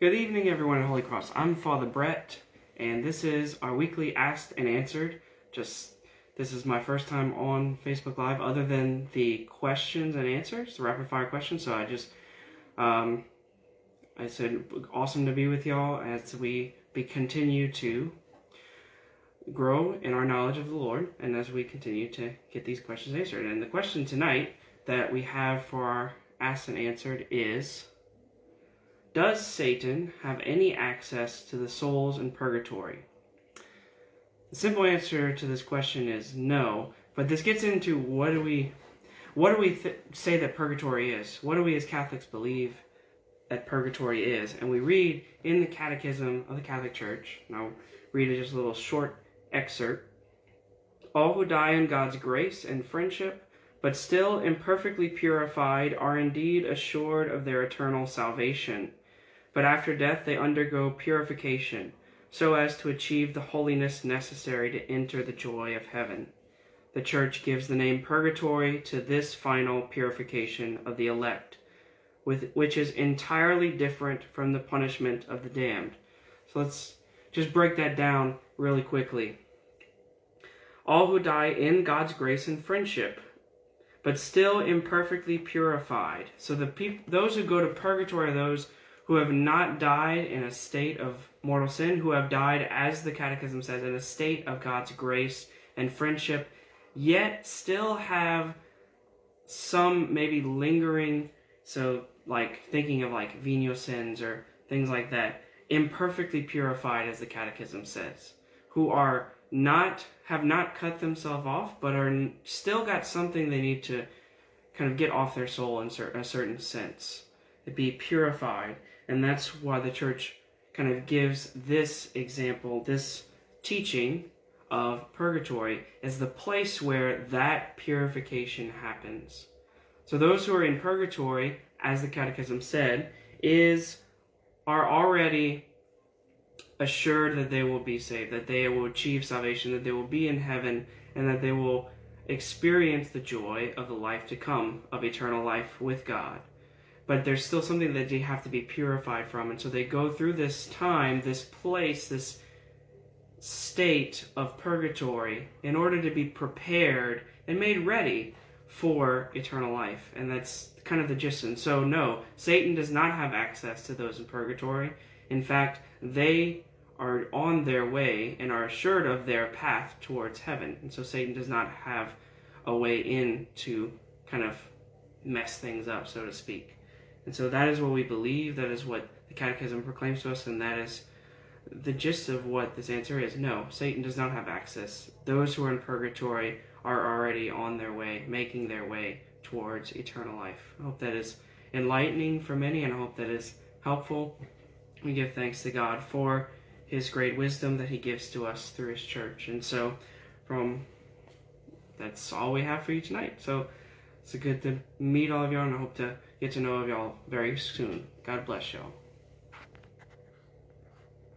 Good evening, everyone at Holy Cross. I'm Father Brett, and this is our weekly Asked and Answered. Just this is my first time on Facebook Live, other than the questions and answers, the rapid fire questions. So I just, um, I said, awesome to be with y'all as we be continue to grow in our knowledge of the Lord, and as we continue to get these questions answered. And the question tonight that we have for our Asked and Answered is does Satan have any access to the souls in purgatory? The simple answer to this question is no, but this gets into what do we what do we th- say that purgatory is? What do we as Catholics believe that purgatory is? And we read in the Catechism of the Catholic Church, and I'll read just a little short excerpt. All who die in God's grace and friendship, but still imperfectly purified, are indeed assured of their eternal salvation but after death they undergo purification, so as to achieve the holiness necessary to enter the joy of heaven. The Church gives the name purgatory to this final purification of the elect, with, which is entirely different from the punishment of the damned. So let's just break that down really quickly. All who die in God's grace and friendship, but still imperfectly purified. So the peop- those who go to purgatory are those who have not died in a state of mortal sin, who have died, as the Catechism says, in a state of God's grace and friendship, yet still have some maybe lingering, so like thinking of like venial sins or things like that, imperfectly purified, as the Catechism says, who are not have not cut themselves off, but are still got something they need to kind of get off their soul in a certain sense, be purified and that's why the church kind of gives this example, this teaching of purgatory as the place where that purification happens. So those who are in purgatory, as the catechism said, is are already assured that they will be saved, that they will achieve salvation, that they will be in heaven, and that they will experience the joy of the life to come, of eternal life with God but there's still something that they have to be purified from. And so they go through this time, this place, this state of purgatory in order to be prepared and made ready for eternal life. And that's kind of the gist. And so, no, Satan does not have access to those in purgatory. In fact, they are on their way and are assured of their path towards heaven. And so, Satan does not have a way in to kind of mess things up, so to speak. And so that is what we believe, that is what the Catechism proclaims to us, and that is the gist of what this answer is. No, Satan does not have access. Those who are in purgatory are already on their way, making their way towards eternal life. I hope that is enlightening for many, and I hope that is helpful. We give thanks to God for his great wisdom that he gives to us through his church. And so, from that's all we have for you tonight. So, it's good to meet all of y'all, and I hope to get to know of y'all very soon. God bless y'all.